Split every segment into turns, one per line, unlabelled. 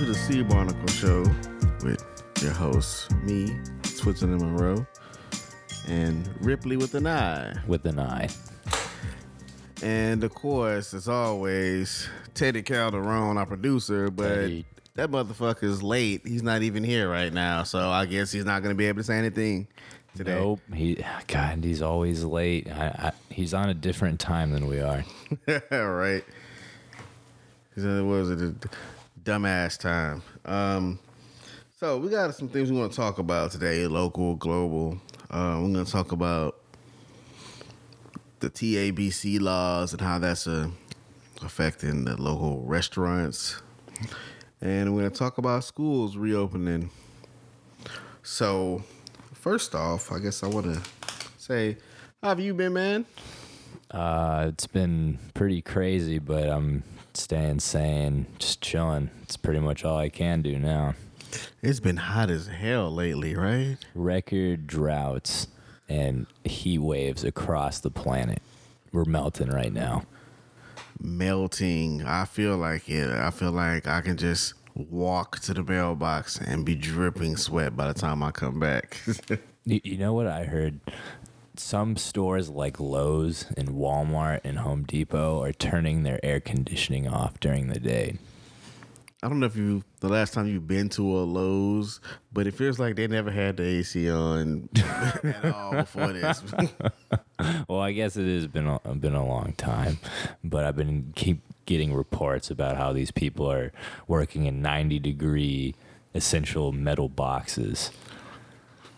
To the Sea Barnacle Show with your hosts, me, Switzalin Monroe, and Ripley with an i.
with an i.
And of course, as always, Teddy Calderon, our producer, but
Teddy.
that motherfucker's late. He's not even here right now, so I guess he's not going to be able to say anything today.
Nope. He, God, he's always late. I, I, he's on a different time than we are.
right. it was it a dumbass time. Um, so we got some things we want to talk about today, local, global. Uh, we're going to talk about the TABC laws and how that's uh, affecting the local restaurants, and we're going to talk about schools reopening. So, first off, I guess I want to say, how have you been, man?
Uh, it's been pretty crazy, but I'm staying sane, just chilling. It's pretty much all I can do now.
It's been hot as hell lately, right?
Record droughts and heat waves across the planet. We're melting right now.
Melting. I feel like it. I feel like I can just walk to the mailbox and be dripping sweat by the time I come back.
You, you know what I heard? Some stores like Lowe's and Walmart and Home Depot are turning their air conditioning off during the day.
I don't know if you the last time you've been to a Lowe's, but it feels like they never had the AC on at all before this.
Well, I guess it has been a, been a long time, but I've been keep getting reports about how these people are working in 90 degree essential metal boxes.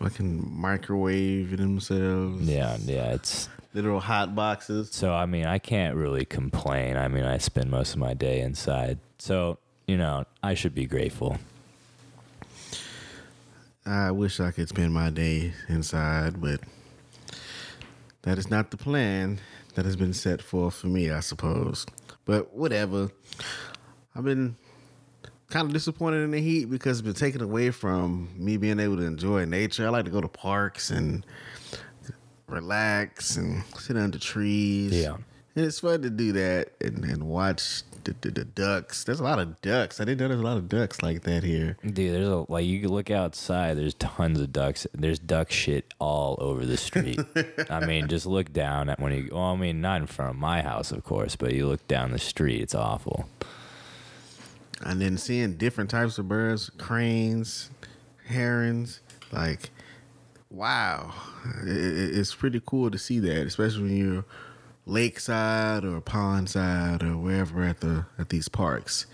Fucking microwave themselves.
Yeah, yeah, it's
Little hot boxes.
so I mean, I can't really complain. I mean, I spend most of my day inside. So, you know, I should be grateful.
I wish I could spend my day inside, but that is not the plan that has been set forth for me, I suppose. But whatever. I've been kind of disappointed in the heat because it's been taken away from me being able to enjoy nature. I like to go to parks and relax and sit under trees.
Yeah.
And it's fun to do that and, and watch the, the, the ducks. There's a lot of ducks. I didn't know there's a lot of ducks like that here.
Dude, there's a like you look outside. There's tons of ducks. There's duck shit all over the street. I mean, just look down at when you. Well, I mean, not in front of my house, of course, but you look down the street. It's awful.
And then seeing different types of birds, cranes, herons, like wow, it, it- it's pretty cool to see that, especially when you're lakeside or pondside or wherever at the at these parks,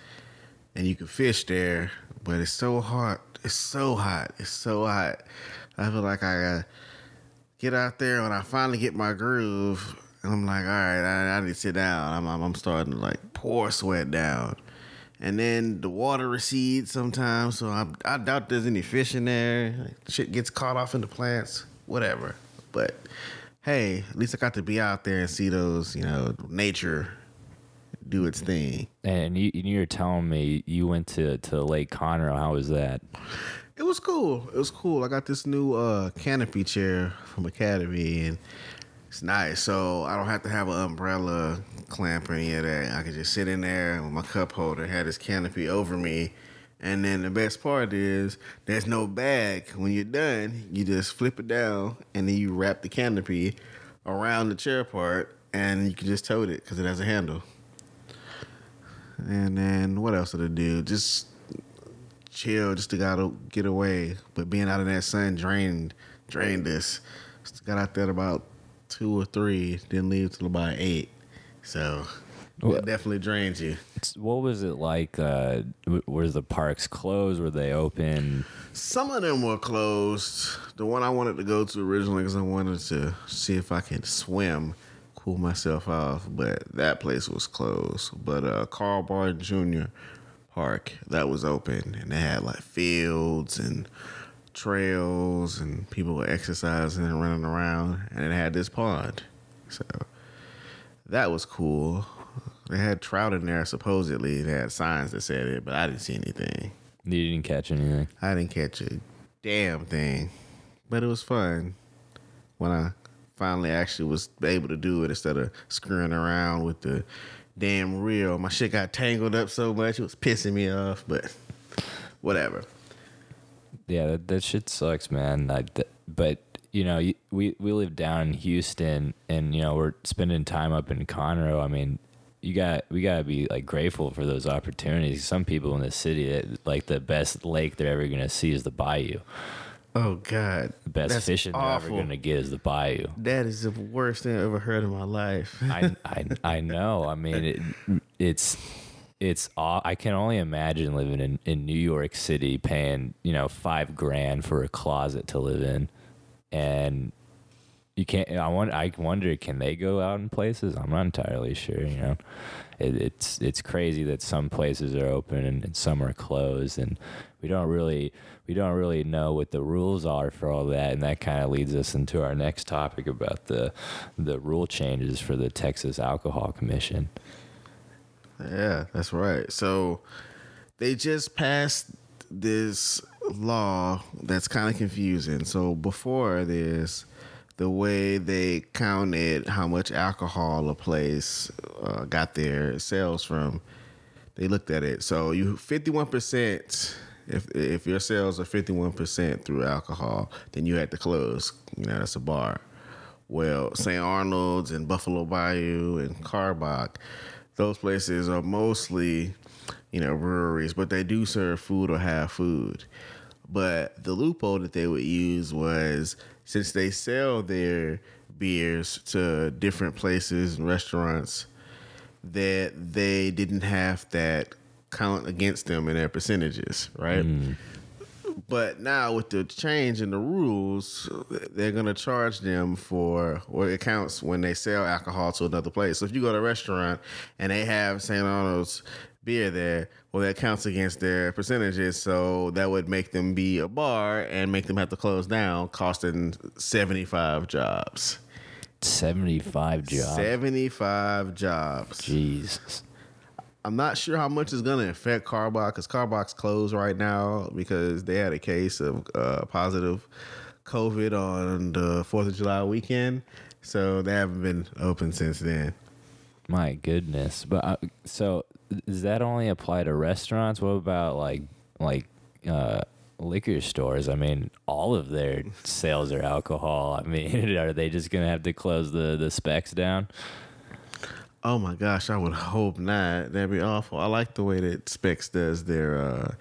and you can fish there, but it's so hot. It's so hot. It's so hot. I feel like I get out there when I finally get my groove. And I'm like, all right, I, I need to sit down. I'm, I'm I'm starting to like pour sweat down and then the water recedes sometimes. So I, I doubt there's any fish in there. Shit gets caught off in the plants, whatever. But hey, at least I got to be out there and see those, you know, nature do its thing.
And you, you were telling me you went to to Lake Conroe. How was that?
It was cool. It was cool. I got this new uh, canopy chair from Academy, and it's nice. So I don't have to have an umbrella clamp or any of that. I can just sit in there with my cup holder, had this canopy over me. And then the best part is there's no bag. When you're done, you just flip it down and then you wrap the canopy around the chair part and you can just tote it because it has a handle. And then what else did I do? Just chill, just to gotta get away. But being out in that sun drained drained us. Just got out there about two or three, didn't leave till about eight. So
Well-
it definitely drains you.
What was it like? Uh, were the parks closed? Were they open?
Some of them were closed. The one I wanted to go to originally because I wanted to see if I could swim, cool myself off, but that place was closed. But uh, Carl Barton Jr. Park that was open, and they had like fields and trails, and people were exercising and running around, and it had this pond. So that was cool. They had trout in there supposedly. They had signs that said it, but I didn't see anything.
You didn't catch anything.
I didn't catch a damn thing, but it was fun when I finally actually was able to do it instead of screwing around with the damn reel. My shit got tangled up so much it was pissing me off, but whatever.
Yeah, that, that shit sucks, man. I, th- but you know, we we live down in Houston, and you know we're spending time up in Conroe. I mean, you got we gotta be like grateful for those opportunities. Some people in the city, that, like the best lake they're ever gonna see is the bayou.
Oh God,
The best
That's
fishing they're ever gonna get is the bayou.
That is the worst thing I ever heard in my life.
I, I I know. I mean, it, it's it's I can only imagine living in, in New York City, paying you know five grand for a closet to live in, and you can't. I wonder. I wonder, can they go out in places? I'm not entirely sure. You know, it, it's it's crazy that some places are open and, and some are closed, and we don't really we don't really know what the rules are for all that, and that kind of leads us into our next topic about the the rule changes for the Texas Alcohol Commission.
Yeah, that's right. So they just passed this law that's kind of confusing. So before this, the way they counted how much alcohol a place uh, got their sales from, they looked at it. So you fifty one percent. If if your sales are fifty one percent through alcohol, then you had to close. You know that's a bar. Well, St. Arnold's and Buffalo Bayou and Karbach, those places are mostly, you know, breweries, but they do serve food or have food. But the loophole that they would use was since they sell their beers to different places and restaurants, that they didn't have that count against them in their percentages, right? Mm. But now with the change in the rules, they're gonna charge them for what it counts when they sell alcohol to another place. So if you go to a restaurant and they have St. Arnold's beer there, well that counts against their percentages. So that would make them be a bar and make them have to close down, costing seventy five jobs.
Seventy five jobs.
Seventy five jobs.
Jesus.
I'm not sure how much is gonna affect Karbach's because Karbach's closed right now because they had a case of uh, positive COVID on the Fourth of July weekend, so they haven't been open since then.
My goodness. But uh, so does that only apply to restaurants? What about like like uh liquor stores? I mean, all of their sales are alcohol. I mean, are they just going to have to close the the Spec's down?
Oh my gosh, I would hope not. That'd be awful. I like the way that Spec's does their. uh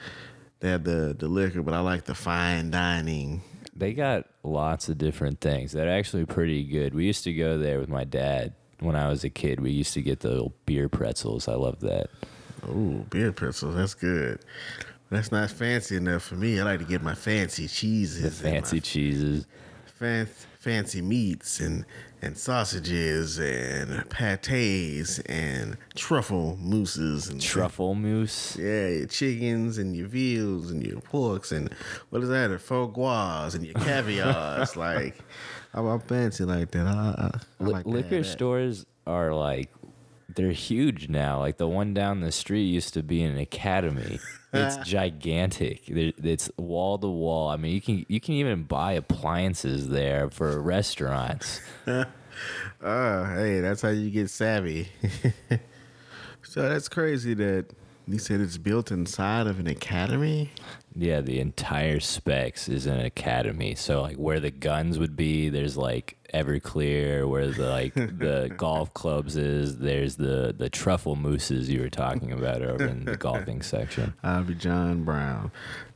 They have the the liquor, but I like the fine dining.
They got lots of different things that are actually pretty good. We used to go there with my dad when I was a kid. We used to get the little beer pretzels. I love that.
Ooh, beer pretzels. That's good. That's not fancy enough for me. I like to get my fancy cheeses,
The
my
fancy cheeses.
fan- fancy meats and and sausages and pates and truffle mousses and
Truffle mousse.
Yeah, your chickens and your veals and your porks and what is that? Your foie gras and your caviars. like, I'm, I'm fancy like that. I, I, I like
liquor
that.
stores are like they're huge now. Like the one down the street used to be an academy. It's gigantic. It's wall to wall. I mean, you can you can even buy appliances there for restaurants.
Oh, hey, that's how you get savvy. so that's crazy that you said it's built inside of an academy.
Yeah, the entire Spec's is an academy. So like where the guns would be, there's like Everclear. Where the like the golf clubs is, there's the the truffle mooses you were talking about over in the golfing section.
I'll be John Brown.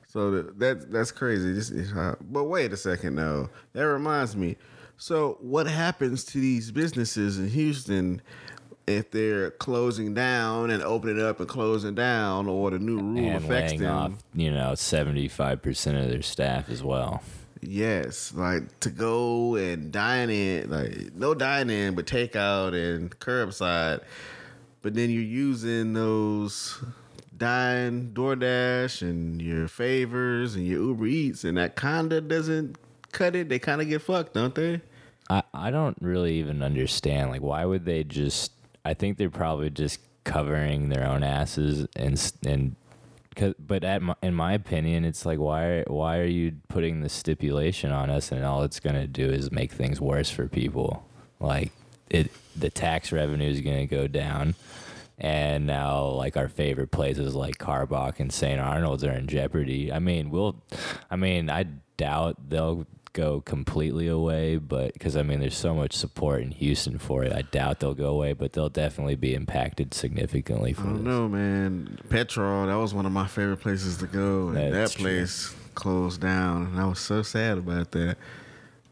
So the, that that's crazy. This is, uh, but wait a second, though. That reminds me. So what happens to these businesses in Houston if they're closing down and opening up and closing down, or the new rule
and
affects them?
off, you know, seventy five percent of their staff as well.
Yes, like to go and dine in, like no dine in, but takeout and curbside. But then you're using those dine DoorDash and your favors and your Uber Eats, and that kinda doesn't cut it. They kind of get fucked, don't they?
I, I don't really even understand. Like, why would they just? I think they're probably just covering their own asses and and. Cause, but at my, in my opinion, it's like why why are you putting the stipulation on us, and all it's gonna do is make things worse for people. Like it, the tax revenue is gonna go down, and now like our favorite places like Karbach and St. Arnold's are in jeopardy. I mean, we'll, I mean, I doubt they'll go completely away, but because I mean, there's so much support in Houston for it, I doubt they'll go away, but they'll definitely be impacted significantly
I don't
this.
know, man. Petrol, that was one of my favorite places to go. And that
That's true.
place closed down. And I was so sad about that.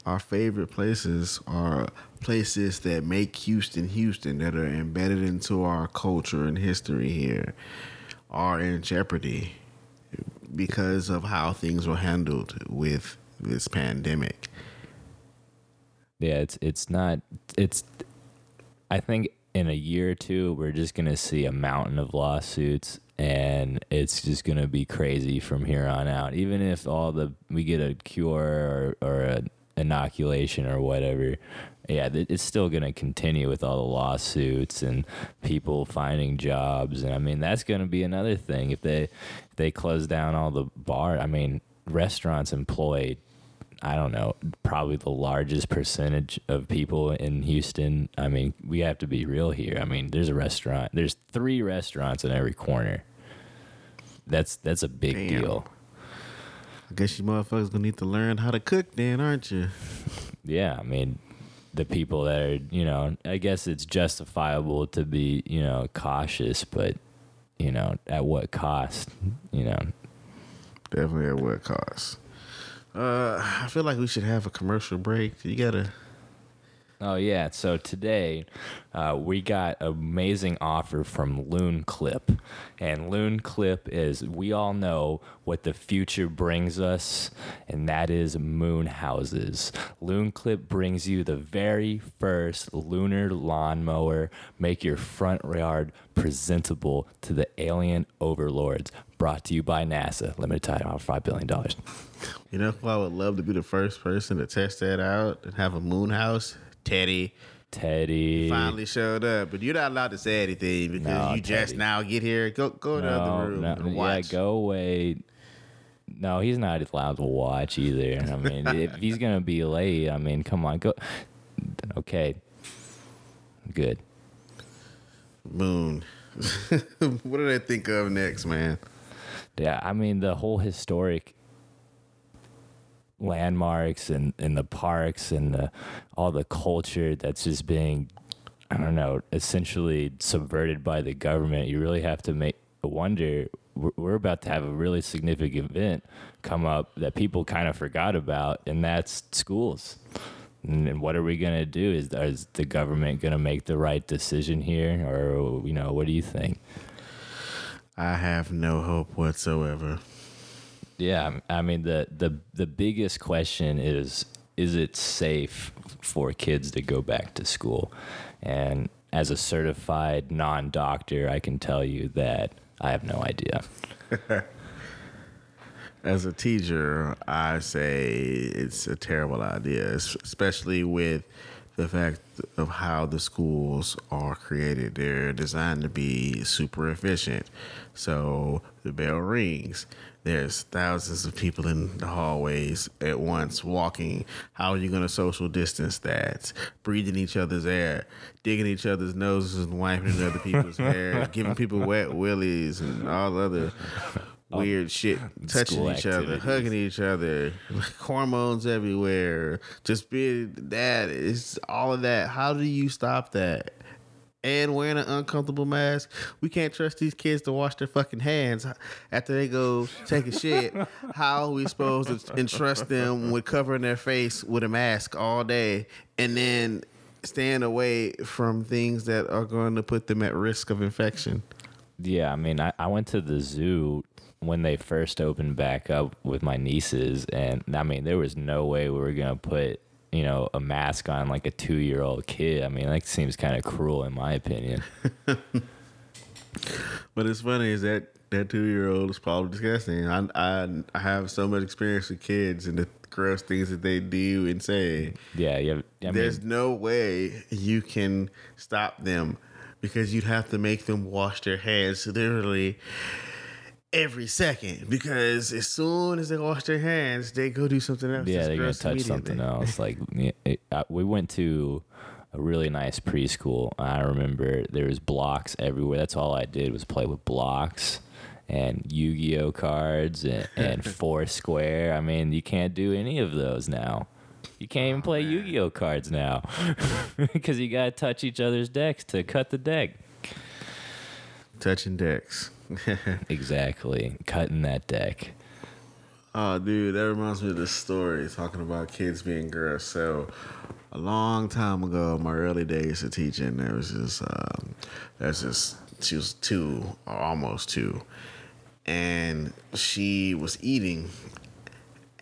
Our favorite places are places that make Houston Houston, that are embedded into our culture and history here, are in jeopardy because of how things were handled with this pandemic.
Yeah, it's it's not it's I think in a year or two we're just gonna see a mountain of lawsuits and it's just gonna be crazy from here on out. Even if all the we get a cure or or a inoculation or whatever, yeah, it's still gonna continue with all the lawsuits and people finding jobs. And I mean that's gonna be another thing if they if they close down all the bar. I mean restaurants employ I don't know, probably the largest percentage of people in Houston. I mean, we have to be real here. I mean, there's a restaurant. There's three restaurants in every corner. That's that's a big
Damn.
deal.
I guess you motherfuckers gonna need to learn how to cook then, aren't you?
Yeah, I mean, the people that are, you know, I guess it's justifiable to be, you know, cautious, but you know, at what cost? You know,
Definitely at what cost. Uh, I feel like we should have a commercial break. You gotta.
Oh yeah, so today uh, we got amazing offer from Loon Clip, and Loon Clip is we all know what the future brings us, and that is moon houses. Loon Clip brings you the very first lunar lawnmower. Make your front yard presentable to the alien overlords. Brought to you by NASA. Limited time offer, five billion dollars.
You know I would love to be the first person to test that out and have a moon house? Teddy
Teddy.
finally showed up, but you're not allowed to say anything because
No,
you just now get here. Go go in the other room and watch.
Yeah, go away. No, he's not allowed to watch either. I mean, if he's gonna be late, I mean, come on, go. Okay, good.
Moon. what did I think of next, man?
Yeah, I mean the whole historic landmarks and, and the parks and the, all the culture that's just being, I don't know, essentially subverted by the government. You really have to make wonder. We're, about to have a really significant event come up that people kind of forgot about, and that's schools. And, and what are we gonna do? Is is the government gonna make the right decision here, or you know, what do you think?
I have no hope whatsoever.
Yeah, I mean the the the biggest question is is it safe for kids to go back to school? And as a certified non-doctor, I can tell you that I have no idea.
As a teacher, I say it's a terrible idea, especially with the fact of how the schools are created. They're designed to be super efficient. So the bell rings. There's thousands of people in the hallways at once walking. How are you going to social distance that? Breathing each other's air, digging each other's noses and wiping other people's hair, giving people wet willies and all other weird shit, touching each other, hugging each other, hormones everywhere. Just being that it's all of that. How do you stop that? And wearing an uncomfortable mask. We can't trust these kids to wash their fucking hands after they go take a shit. How are we supposed to entrust them with covering their face with a mask all day and then staying away from things that are going to put them at risk of infection?
Yeah, I mean, I, I went to the zoo when they first opened back up with my nieces, and I mean, there was no way we were gonna put you know a mask on like a two year old kid. I mean, that seems kind of cruel in my opinion.
But it's funny is that that two year old is probably disgusting. I, I I have so much experience with kids and the gross things that they do and say.
Yeah, yeah. I mean,
There's no way you can stop them because you'd have to make them wash their hands literally every second. Because as soon as they wash their hands, they go do something else.
yeah, they're gonna touch something else. Like it, uh, we went to a really nice preschool. I remember there was blocks everywhere. That's all I did was play with blocks and Yu-Gi-Oh cards and, and Foursquare. I mean, you can't do any of those now. You can't even play Yu-Gi-Oh cards now because you gotta touch each other's decks to cut the deck.
Touching decks.
Exactly, cutting that deck.
Oh, dude, that reminds me of this story talking about kids being girls. So, a long time ago, my early days of teaching, there was this, um, there's this, she was two or almost two, and she was eating,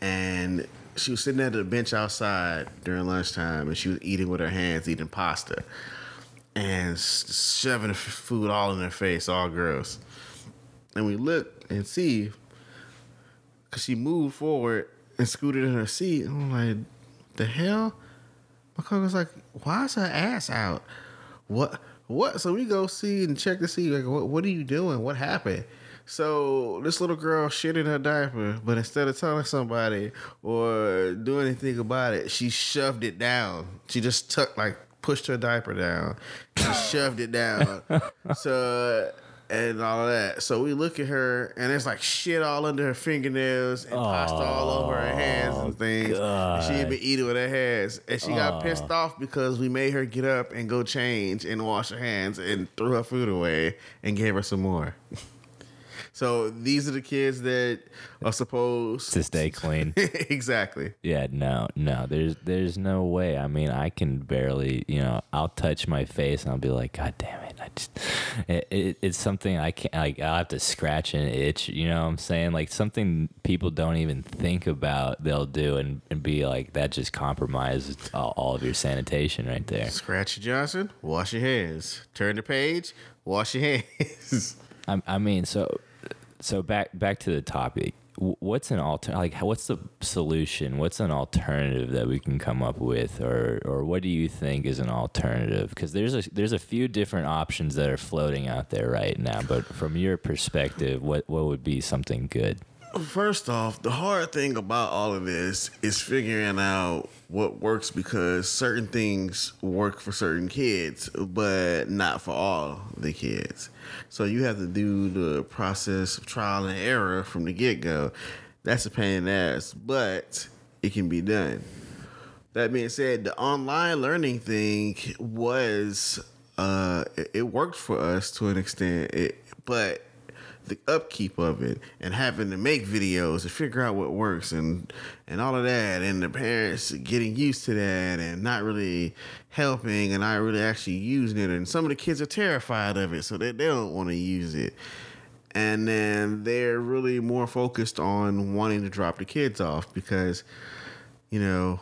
and she was sitting at the bench outside during lunchtime, and she was eating with her hands, eating pasta, and shoving food all in her face, all gross. And we look and see Cause she moved forward and scooted in her seat. And I'm like, the hell? My coach was like, why is her ass out? What? What? So we go see and check to see like, what? What are you doing? What happened? So this little girl shit in her diaper, but instead of telling somebody or doing anything about it, she shoved it down. She just took like pushed her diaper down. She shoved it down. So and all of that. So we look at her and there's like shit all under her fingernails and pasta all over her hands and oh, things. And she had been eating with her hands. And she got pissed off because we made her get up and go change and wash her hands and threw her food away and gave her some more. so these are the kids that are supposed
To stay clean.
exactly.
Yeah, no, no. There's there's no way. I mean, I can barely, you know, I'll touch my face and I'll be like, God damn it! I just, it, it, it's something I can't. Like, I'll have to scratch an itch. You know what I'm saying? Like something people don't even think about. They'll do and, and be like, that just compromises all, all of your sanitation right there.
Scratchy Johnson, wash your hands. Turn the page, wash your hands.
I, I mean, so so back back to the topic. What's an alter like? What's the solution? What's an alternative that we can come up with, or or what do you think is an alternative? Because there's a there's a few different options that are floating out there right now. But from your perspective, what what would be something good?
First off, the hard thing about all of this is figuring out what works because certain things work for certain kids, but not for all the kids. So you have to do the process of trial and error from the get go. That's a pain in the ass, but it can be done. That being said, the online learning thing was uh it, worked for us to an extent, it, but the upkeep of it and having to make videos to figure out what works and and all of that and the parents getting used to that and not really helping and not really actually using it. And some of the kids are terrified of it so that they don't want to use it. And then they're really more focused on wanting to drop the kids off because you know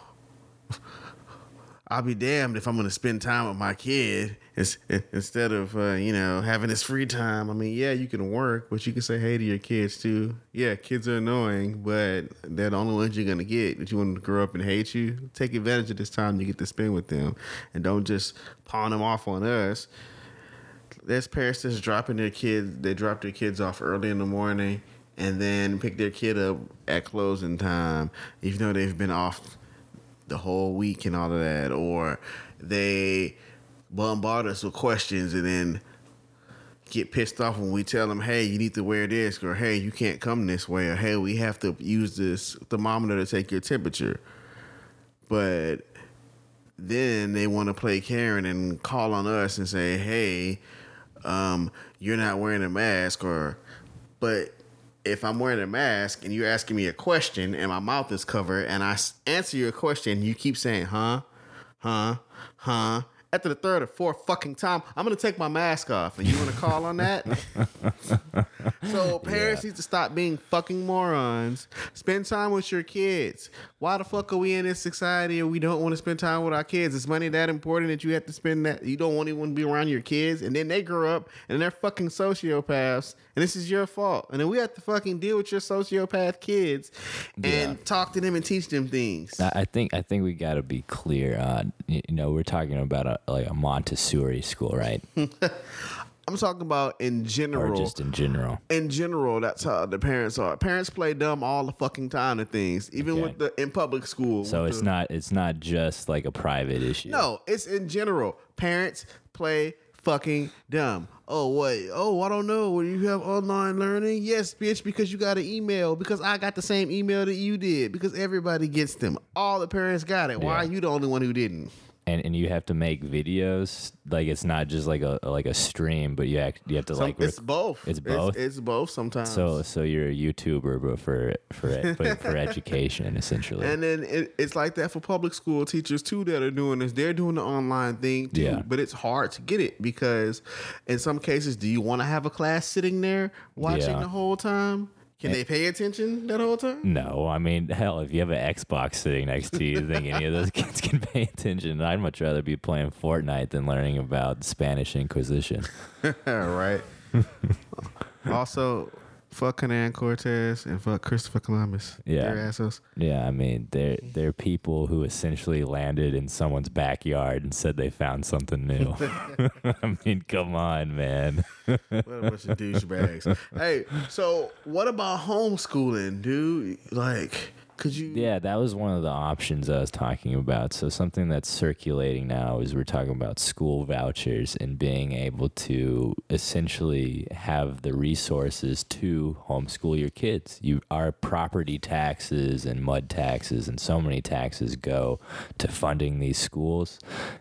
I'll be damned if I'm going to spend time with my kid ins- instead of uh, you know having this free time. I mean, yeah, you can work, but you can say hey to your kids too. Yeah, kids are annoying, but they're the only ones you're going to get. That you want to grow up and hate you. Take advantage of this time you get to spend with them, and don't just pawn them off on us. There's parents that's dropping their kids. They drop their kids off early in the morning and then pick their kid up at closing time, even though they've been off the whole week and all of that, or they bombard us with questions and then get pissed off when we tell them, "Hey, you need to wear this," or "Hey, you can't come this way," or "Hey, we have to use this thermometer to take your temperature." But then they want to play Karen and call on us and say, "Hey, um, you're not wearing a mask," or, but if I'm wearing a mask and you're asking me a question and my mouth is covered and I answer your question, you keep saying, huh, huh, huh. After the third or fourth fucking time, I'm gonna take my mask off, and you want to call on that? so parents need to stop being fucking morons. Spend time with your kids. Why the fuck are we in this society and we don't want to spend time with our kids? Is money that important that you have to spend that? You don't want anyone to be around your kids, and then they grow up and they're fucking sociopaths, and this is your fault. And then we have to fucking deal with your sociopath kids and
Yeah.
talk to them and teach them things.
I think I think we got to be clear. Uh, you know, we're talking about a, like a Montessori school, right?
I'm talking about in general.
or just in general.
in general, that's how the parents are. Parents play dumb all the fucking time to things, even
Okay.
with the in public school.
So it's
the-
not it's not just like a private issue.
No, it's in general. Parents play fucking dumb. Oh wait, Oh, I don't know. When you have online learning, yes, bitch, because you got an email. Because I got the same email that you did. Because everybody gets them. All the parents got it. Why are you the only one who didn't?
And and you have to make videos like it's not just like a like a stream, but you act you have to
Some-
like
it's both.
It's both?
It's, both sometimes.
so so you're a YouTuber, but for for but for education essentially.
And then it, it's like that for public school teachers too that are doing this. They're doing the online thing too,
Yeah.
but it's hard to get it because in some cases, do you want to have a class sitting there watching
Yeah.
the whole time? Can they pay attention that whole time?
No, I mean, hell, if you have an Xbox sitting next to you, you think any of those kids can pay attention? I'd much rather be playing Fortnite than learning about Spanish Inquisition.
right. also, fuck Hernan Cortez and fuck Christopher Columbus.
Yeah.
Their assholes.
Yeah, I mean, they're they're people who essentially landed in someone's backyard and said they found something new. I mean, come on, man.
What a bunch of douchebags. hey, so what about homeschooling, dude? Like, could you?
Yeah, that was one of the options I was talking about. So something that's circulating now is we're talking about school vouchers and being able to essentially have the resources to homeschool your kids. You our property taxes and mud taxes and so many taxes go to funding these schools.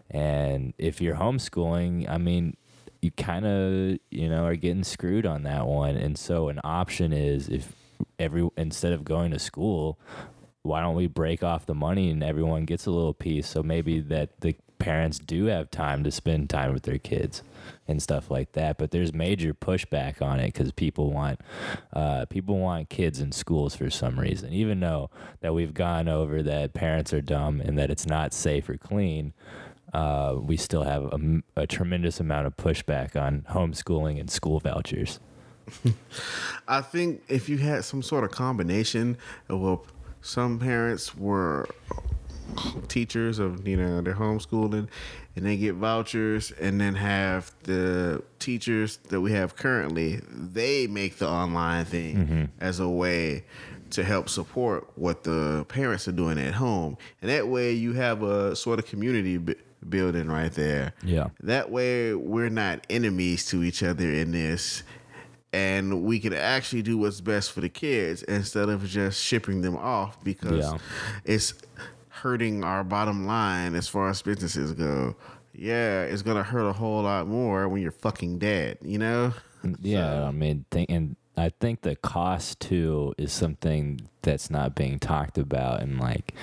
And if you're homeschooling, I mean, you kind of, you know, are getting screwed on that one. And so an option is if every instead of going to school, why don't we break off the money and everyone gets a little piece? So maybe that the parents do have time to spend time with their kids and stuff like that. But there's major pushback on it because people want uh, people want kids in schools for some reason. Even though that we've gone over that parents are dumb and that it's not safe or clean. Uh, we still have a tremendous amount of pushback on homeschooling and school vouchers.
I think if you had some sort of combination of well, some parents were teachers of you know their homeschooling and they get vouchers and then have the teachers that we have currently they make the online thing mm-hmm. as a way to help support what the parents are doing at home. And that way you have a sort of community b- building right there.
Yeah.
that way we're not enemies to each other in this and we can actually do what's best for the kids instead of just shipping them off because
Yeah.
it's hurting our bottom line as far as businesses go. Yeah, it's gonna hurt a whole lot more when you're fucking dead, you know?
Yeah, I mean, think, and I think the cost too is something that's not being talked about. And like,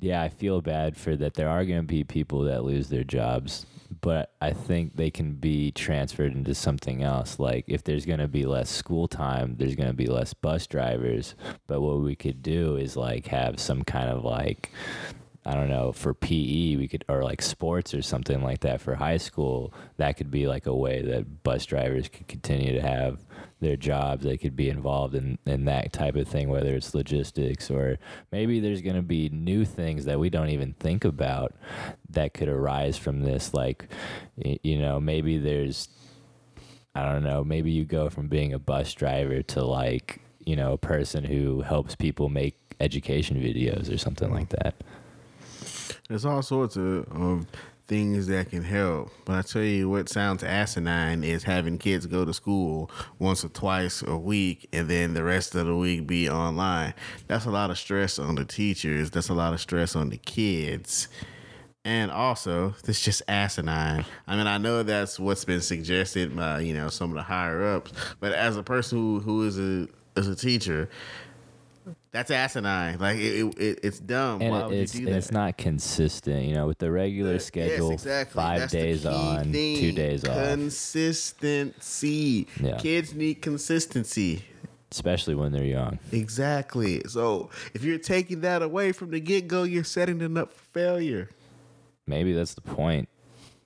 yeah, I feel bad for that. There are going to be people that lose their jobs, but I think they can be transferred into something else. Like, if there's going to be less school time, there's going to be less bus drivers. But what we could do is like have some kind of like, I don't know, for PE, we could, or like sports or something like that for high school. That could be like a way that bus drivers could continue to have their jobs. They could be involved in, in that type of thing, whether it's logistics or maybe there's going to be new things that we don't even think about that could arise from this. Like, you know, maybe there's, I don't know, maybe you go from being a bus driver to like, you know, a person who helps people make education videos or something like that.
There's all sorts of, of things that can help. But I tell you what sounds asinine is having kids go to school once or twice a week and then the rest of the week be online. That's a lot of stress on the teachers. That's a lot of stress on the kids. And also, it's just asinine. I mean, I know that's what's been suggested by you know some of the higher ups, but as a person who, who is a as a teacher, that's asinine. Like it, it, it- it's dumb.
and
Why would
it's
you do that?
it's not consistent. You know, with the regular uh,
Yes,
schedule,
exactly.
five
That's
days on, two
thing.
days off,
Consistency.
Yeah.
Kids need consistency.
especially when they're young.
Exactly. So if you're taking that away from the get go, you're setting them up for failure.
Maybe that's the point.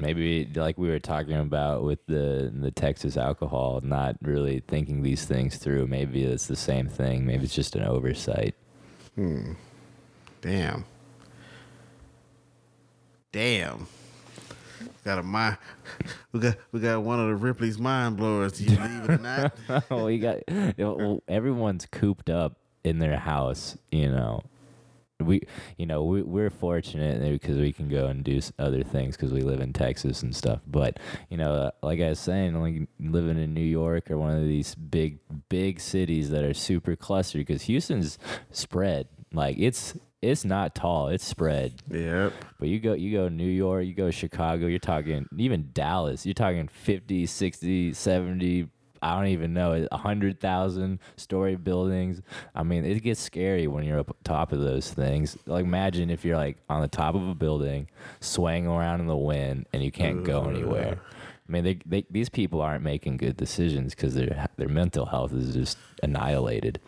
Maybe like we were talking about with the the Texas alcohol, not really thinking these things through. Maybe it's the same thing. Maybe it's just an oversight. Hmm.
Damn. Damn. Got a mind. We got we got one of the Ripley's mind blowers. Do you believe it or not?
well, you got well, everyone's cooped up in their house, you know. We, you know, we, we're fortunate because we can go and do other things because we live in Texas and stuff. But you know, uh, like I was saying, like living in New York or one of these big, big cities that are super clustered because Houston's spread. Like it's it's not tall, it's spread.
yep.
But you go you go New York, you go Chicago, you're talking even Dallas, you're talking 50, 60, 70, I don't even know, 100,000 story buildings. I mean, it gets scary when you're up top of those things. Like imagine if you're like on the top of a building, swaying around in the wind and you can't go anywhere. I mean, they, they, these people aren't making good decisions because their their mental health is just annihilated.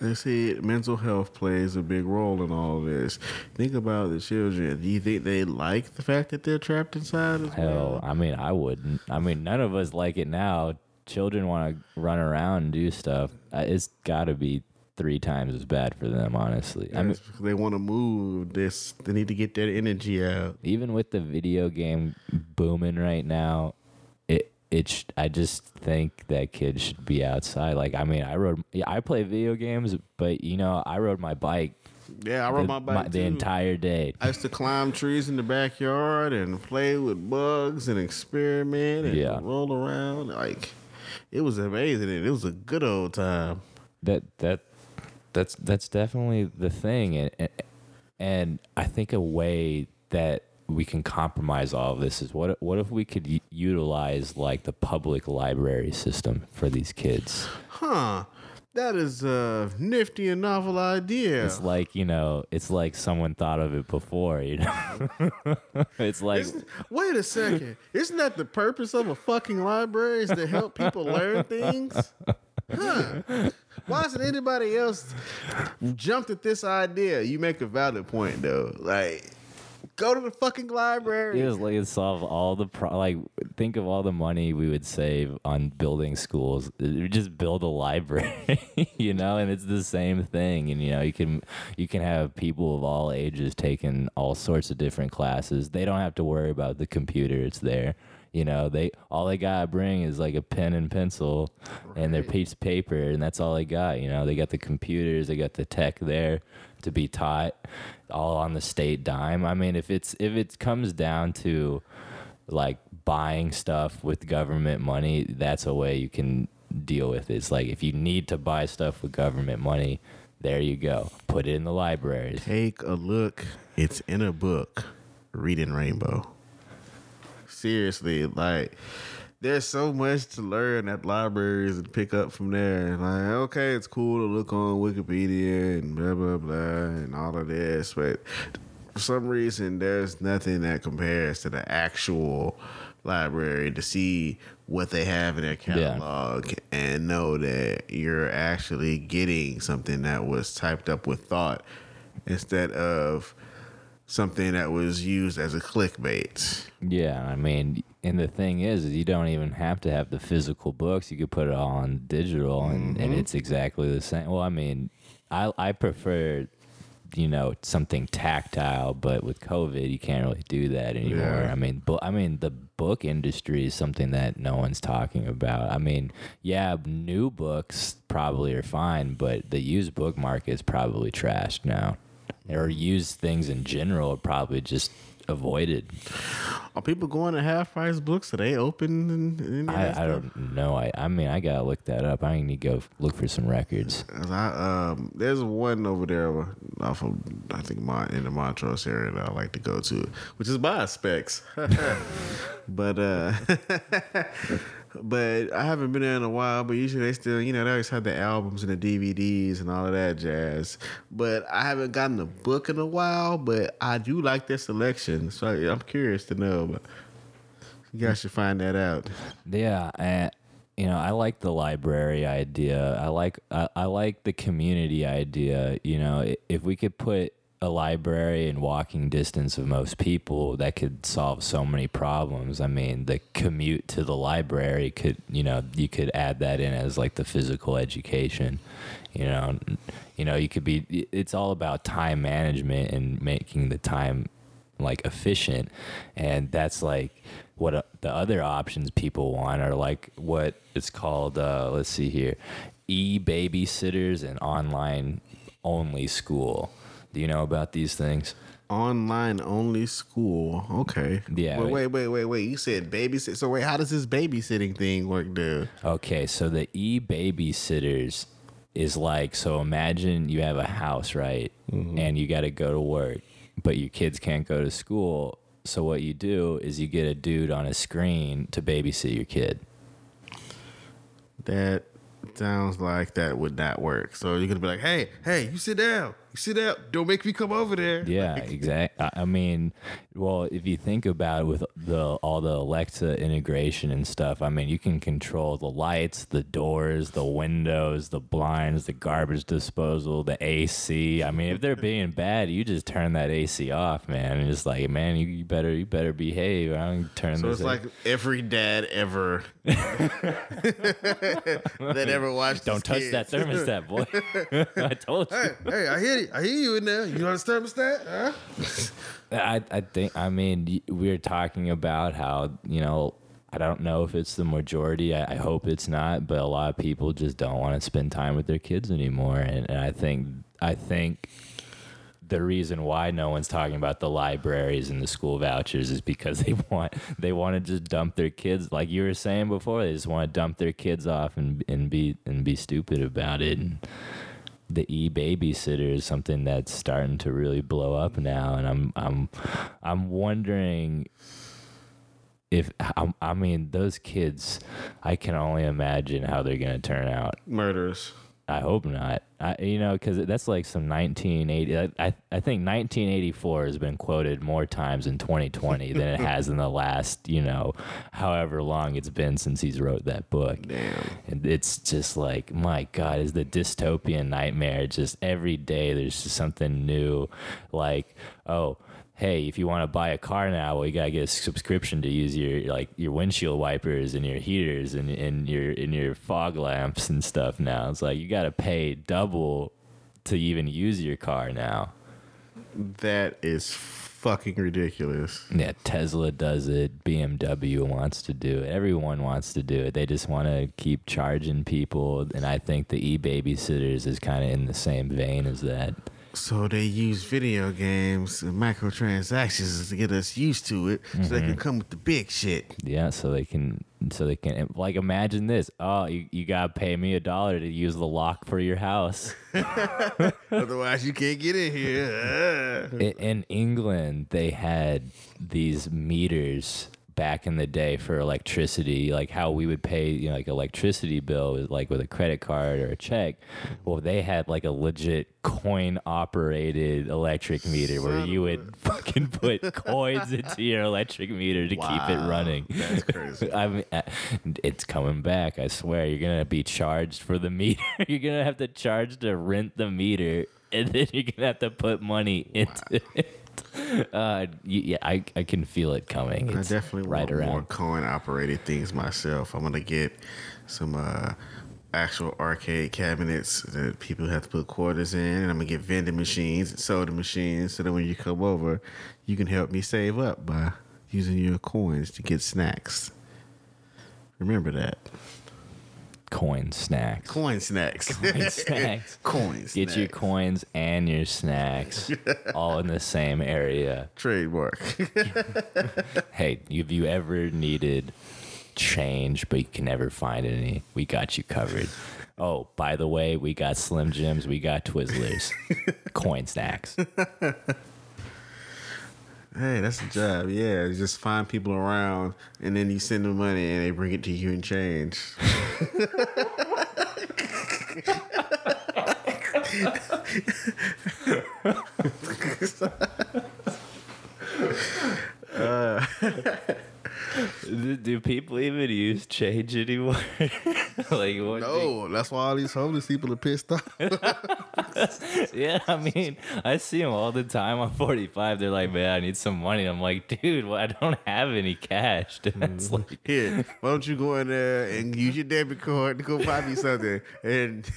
They see mental health plays a big role in all this. Think about the children. Do you think they like the fact that they're trapped inside as
Hell,
well?
I mean, I wouldn't. I mean, none of us like it now. Children want to run around and do stuff. Uh, It's got to be three times as bad for them, honestly. I mean,
they want to move. This they need to get their energy out.
even with the video game booming right now, it it sh- I just think that kids should be outside. Like, I mean, I rode, yeah, I play video games, but you know, I rode my bike,
Yeah, I rode
the,
my bike
the
too.
entire day.
I used to climb trees in the backyard and play with bugs and experiment and
Yeah.
roll around. Like it was amazing. and It was a good old time.
that that that's that's definitely the thing and, and and I think a way that we can compromise all of this is what what if we could u- utilize like the public library system for these kids
Huh. That is a nifty and novel idea.
it's like you know it's like someone thought of it before you know it's like
Isn't- wait a second. Isn't that the purpose of a fucking library is to help people learn things? Huh. Why hasn't anybody else jumped at this idea? You make a valid point though. Like, go to the fucking library.
Was like solve all the pro- like think of all the money we would save on building schools. Just build a library, you know, and it's the same thing. And you know, you can you can have people of all ages taking all sorts of different classes. They don't have to worry about the computer; it's there. You know, they all they gotta bring is like a pen and pencil and their piece of paper, and that's all they got. You know, they got the computers, they got the tech there to be taught, all on the state dime. I mean, if it's if it comes down to like buying stuff with government money, that's a way you can deal with it. It's like if you need to buy stuff with government money, there you go. Put it in the libraries.
Take a look. It's in a book. Reading Rainbow. Seriously, like there's so much to learn at libraries and pick up from there. Like, okay, it's cool to look on Wikipedia and blah blah blah and all of this, but for some reason there's nothing that compares to the actual library to see what they have in their catalog and know that you're actually getting something that was typed up with thought instead of something that was used as a clickbait.
Yeah, I mean, and the thing is, is you don't even have to have the physical books. You could put it all on digital, and, and mm-hmm. it's exactly the same. Well, I mean, I I prefer, you know, something tactile, but with COVID, you can't really do that anymore.
Yeah.
I mean, but I mean, the book industry is something that no one's talking about. I mean, yeah, new books probably are fine, but the used book market is probably trashed now, or used things in general are probably just avoided.
Are people going to half price books? Are they open? And, and any of that
I, don't know. I, I mean, I gotta look that up. I need to go look for some records.
I, um, there's one over there off of I think my in the Montrose area that I like to go to, which is by Spec's. but uh, but I haven't been there in a while. But usually they still, you know, they always have the albums and the DVDs and all of that jazz. But I haven't gotten the book in a while. But I do like their selection, so I'm curious to know. But you guys should find that out.
Yeah, and you know, I like the library idea. I like I, I like the community idea. You know, if we could put a library in walking distance of most people, that could solve so many problems. I mean, the commute to the library could, you know, you could add that in as like the physical education. You know, you know, you could be. It's all about time management and making the time like efficient, and that's like what uh, the other options people want are like what it's called. Uh, let's see here, e babysitters and online only school. Do you know about these things?
Online only school. Okay.
Yeah,
Wait,
wait.
wait, wait, wait. You said babysit. So wait, how does this babysitting thing work, dude?
Okay, so the e babysitters is like so imagine you have a house, right? Mm-hmm. And you got to go to work, but your kids can't go to school. So what you do is you get a dude on a screen to babysit your kid.
That sounds like that would not work. So you're gonna be like, hey, hey, you sit down. Sit down. Don't make me come over there.
Yeah, exactly. I mean, well, if you think about it with the all the Alexa integration and stuff, I mean, you can control the lights, the doors, the windows, the blinds, the garbage disposal, the AC. I mean, if they're being bad, you just turn that AC off, man, and it's like, man, you, you better you better behave. I don't turn
So
this.
it's like every dad ever that ever watched.
don't touch
kids.
that thermostat, boy. I told you.
hey, hey, I hear I hear you in there. You the thermostat? Huh?
I, I think I mean we are talking about how you know I don't know if it's the majority. I, I hope it's not, but a lot of people just don't want to spend time with their kids anymore, and, and I think I think the reason why no one's talking about the libraries and the school vouchers is because they want they want to just dump their kids like you were saying before. They just want to dump their kids off and and be and be stupid about it. And, the e babysitter is something that's starting to really blow up now, and I'm I'm I'm wondering if I, I mean those kids. I can only imagine how they're gonna turn out.
Murderers.
I hope not. I, you know, because that's like some 1980. I, I I think 1984 has been quoted more times in 2020 than it has in the last, you know, however long it's been since he's wrote that book.
Damn.
And it's just like, my God, is the dystopian nightmare. Just every day there's just something new. Like, oh, hey, if you want to buy a car now, well, you gotta get a subscription to use your like your windshield wipers and your heaters and, and your and your fog lamps and stuff now. It's like you gotta pay double to even use your car now.
That is fucking ridiculous.
Yeah, Tesla does it. BMW wants to do it. Everyone wants to do it. They just want to keep charging people. And I think the e babysitters is kind of in the same vein as that.
So they use video games and microtransactions to get us used to it, so they can mm-hmm. come with the big shit.
Yeah, so they can, so they can, like, imagine this. Oh, you, you got to pay me a dollar to use the lock for your house.
Otherwise, you can't get in here.
in, in England, they had these meters back in the day for electricity, like how we would pay, you know, like electricity bill, with, like with a credit card or a check. Well, they had like a legit coin operated electric meter where you would fucking put coins into your electric meter to keep it running.
That's crazy.
I mean, uh, it's coming back. I swear, you're gonna be charged for the meter. you're gonna have to charge to rent the meter, and then you're gonna have to put money into it. Uh, yeah, I, I can feel it coming.
I
It's
definitely
right
want
around.
more coin operated things myself. I'm gonna get some uh, actual arcade cabinets that people have to put quarters in, and I'm gonna get vending machines and soda machines so that when you come over, you can help me save up by using your coins to get snacks. Remember that
Coin snacks.
coin snacks.
Coin snacks.
Coins.
Get your coins and your snacks all in the same area.
trademark.
Hey, have you ever needed change, but you can never find any? We got you covered. Oh, by the way, we got Slim Jims, we got Twizzlers, coin snacks.
Hey, that's a job. Yeah, just find people around, and then you send them money, and they bring it to you in change.
uh, do, do people even use change anymore? like what?
No, that's why all these homeless people are pissed off.
Yeah, I mean, I see them all the time on 45. They're like, man, I need some money. I'm like, dude, well, I don't have any cash. That's mm-hmm. like,
Here, why don't you go in there and use your debit card to go buy me something? And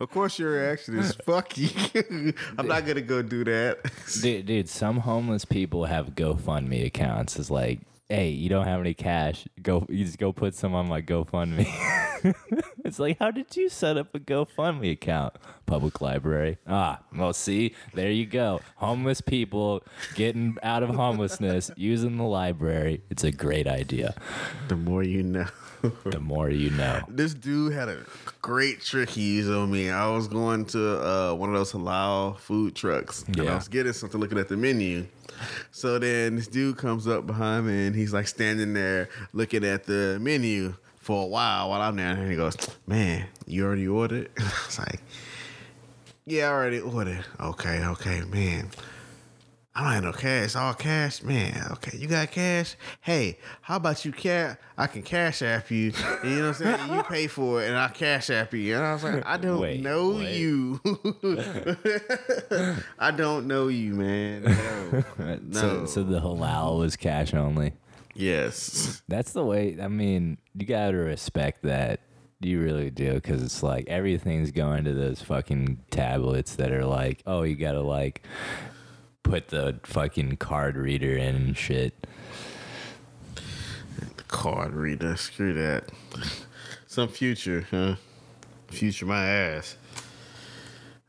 of course, your reaction is "fuck you." I'm not gonna go do that.
dude, dude, some homeless people have GoFundMe accounts. It's like, hey, you don't have any cash. Go, you just go put some on my GoFundMe. it's like, how did you set up a GoFundMe account? Public library. Ah, well, see, there you go. Homeless people getting out of homelessness using the library. It's a great idea.
The more you know.
The more you know.
This dude had a great trick he used on me. I was going to uh, one of those halal food trucks, and I was getting something, looking at the menu. So then this dude comes up behind me, and he's like standing there looking at the menu for a while while I'm there, and he goes, "Man, you already ordered?" I was like, "Yeah, I already ordered." Okay, okay, man. I don't have no cash. All cash, man. Okay, you got cash? Hey, how about you cash? I can cash app you. You know what I'm saying? You pay for it, and I cash app you. And I was like, I don't
Wait,
know
what?
you. I don't know you, man. No, no.
So, so the halal was cash only.
yes,
That's the way. I mean, you gotta respect that. You really do, because it's like everything's going to those fucking tablets that are like, oh, you gotta like put the fucking card reader in and shit.
card reader. Screw that. Some future, huh? Future my ass.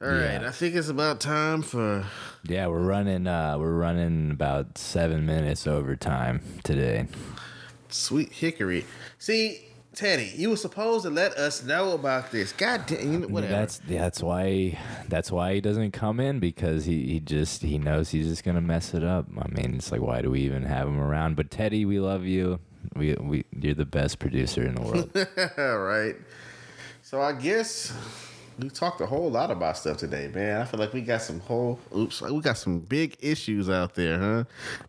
All right,
Yeah.
I think it's about time for
Yeah, we're running. uh We're running about seven minutes over time today.
Sweet Hickory. See, Teddy, you were supposed to let us know about this. God damn, you know, whatever.
That's that's why that's why he doesn't come in because he, he just he knows he's just gonna mess it up. I mean, it's like why do we even have him around? But Teddy, we love you. We we you're the best producer in the world.
All right. So I guess we talked a whole lot about stuff today, man. I feel like we got some whole oops, we got some big issues out there, huh?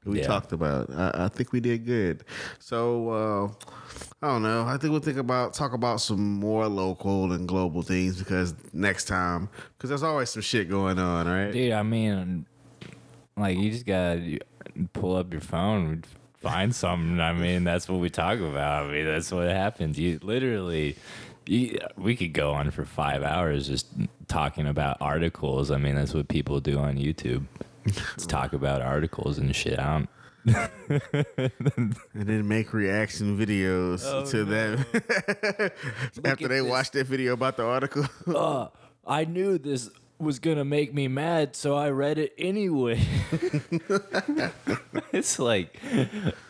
We
Yeah.
talked about. I, I think we did good. So uh, I don't know. I think we'll think about talk about some more local and global things because next time, because there's always some shit going on, right?
Dude, I mean, like you just gotta pull up your phone, find something. I mean, that's what we talk about. I mean, that's what happens. You literally, you, we could go on for five hours just talking about articles. I mean, that's what people do on YouTube. Let's talk about articles and shit. I don't.
and then make reaction videos
Oh,
to them after they
this.
watch that video about the article.
Uh, I knew this was gonna make me mad, so I read it anyway. it's like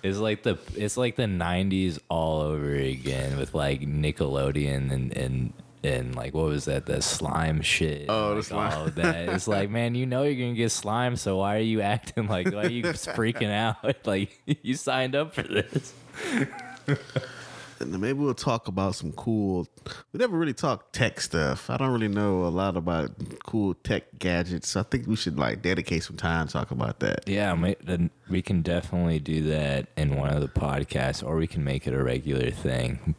it's like the it's like the '90s all over again with like Nickelodeon and and. And like what was that? The slime shit. Oh, and,
Oh, the
like,
slime.
All of that. It's like, man, you know you're gonna get slime, so why are you acting like why are you freaking out? Like you signed up for this.
And maybe we'll talk about some cool. We never really talk tech stuff. I don't really know a lot about cool tech gadgets. I think we should like dedicate some time to talk about that.
Yeah, we can definitely do that in one of the podcasts, or we can make it a regular thing.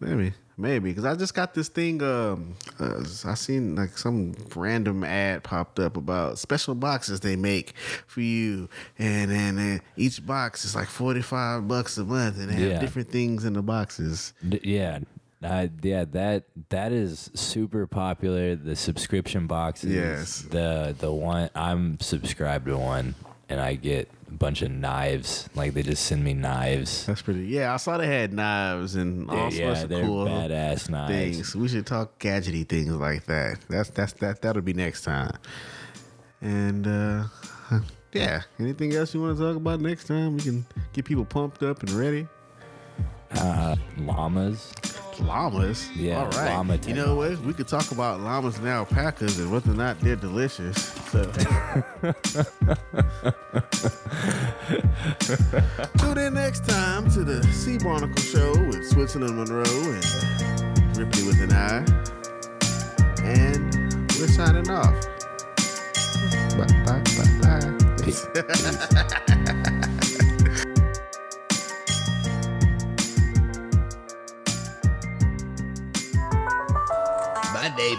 Maybe, maybe because I just got this thing. Um, uh, I seen like some random ad popped up about special boxes they make for you, and then each box is like forty five bucks a month, and they have different things in the boxes.
D- yeah, uh, yeah, that that is super popular. The subscription boxes.
Yes.
The the one I'm subscribed to one, and I get a bunch of knives. Like they just send me knives.
That's pretty. Yeah, I saw they had knives and all
Yeah,
sorts
yeah,
of cool
badass knives.
things. We should talk gadgety things like that. That's that's that that'll be next time. And uh yeah, anything else you want to talk about next time? We can get people pumped up and ready.
Uh, llamas.
Llamas.
Yeah,
All right.
llama
you know what? We could talk about llamas and alpacas and whether or not they're delicious. So tune in next time to the Sea Barnacle Show with Switzalin Monroe and Ripley with an i. And we're signing off. Bye bye bye bye.
Peace.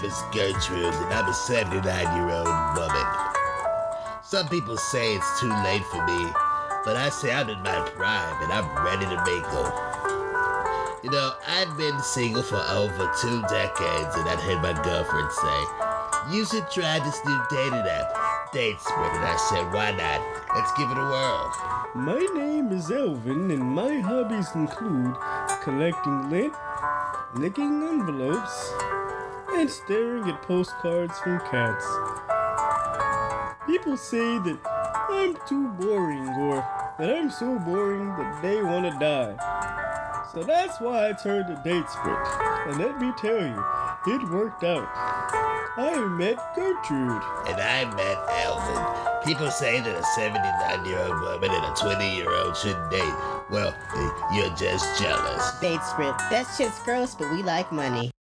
is Gertrude, and I'm a 79 year old woman. Some people say it's too late for me, but I say I'm in my prime and I'm ready to mingle. You know, I've been single for over two decades, and I'd heard my girlfriend say, You should try this new dating app, Datespread. And I said, Why not? Let's give it a whirl.
My name is Elvin, and my hobbies include collecting lint, licking envelopes, and staring at postcards from cats. People say that I'm too boring, or that I'm so boring that they want to die. So that's why I turned to Datespread. And let me tell you, it worked out. I met Gertrude.
And I met Elvin. People say that a 79 year old woman and a 20 year old shouldn't date. Well, you're just jealous.
Date spread. That shit's gross, but we like money.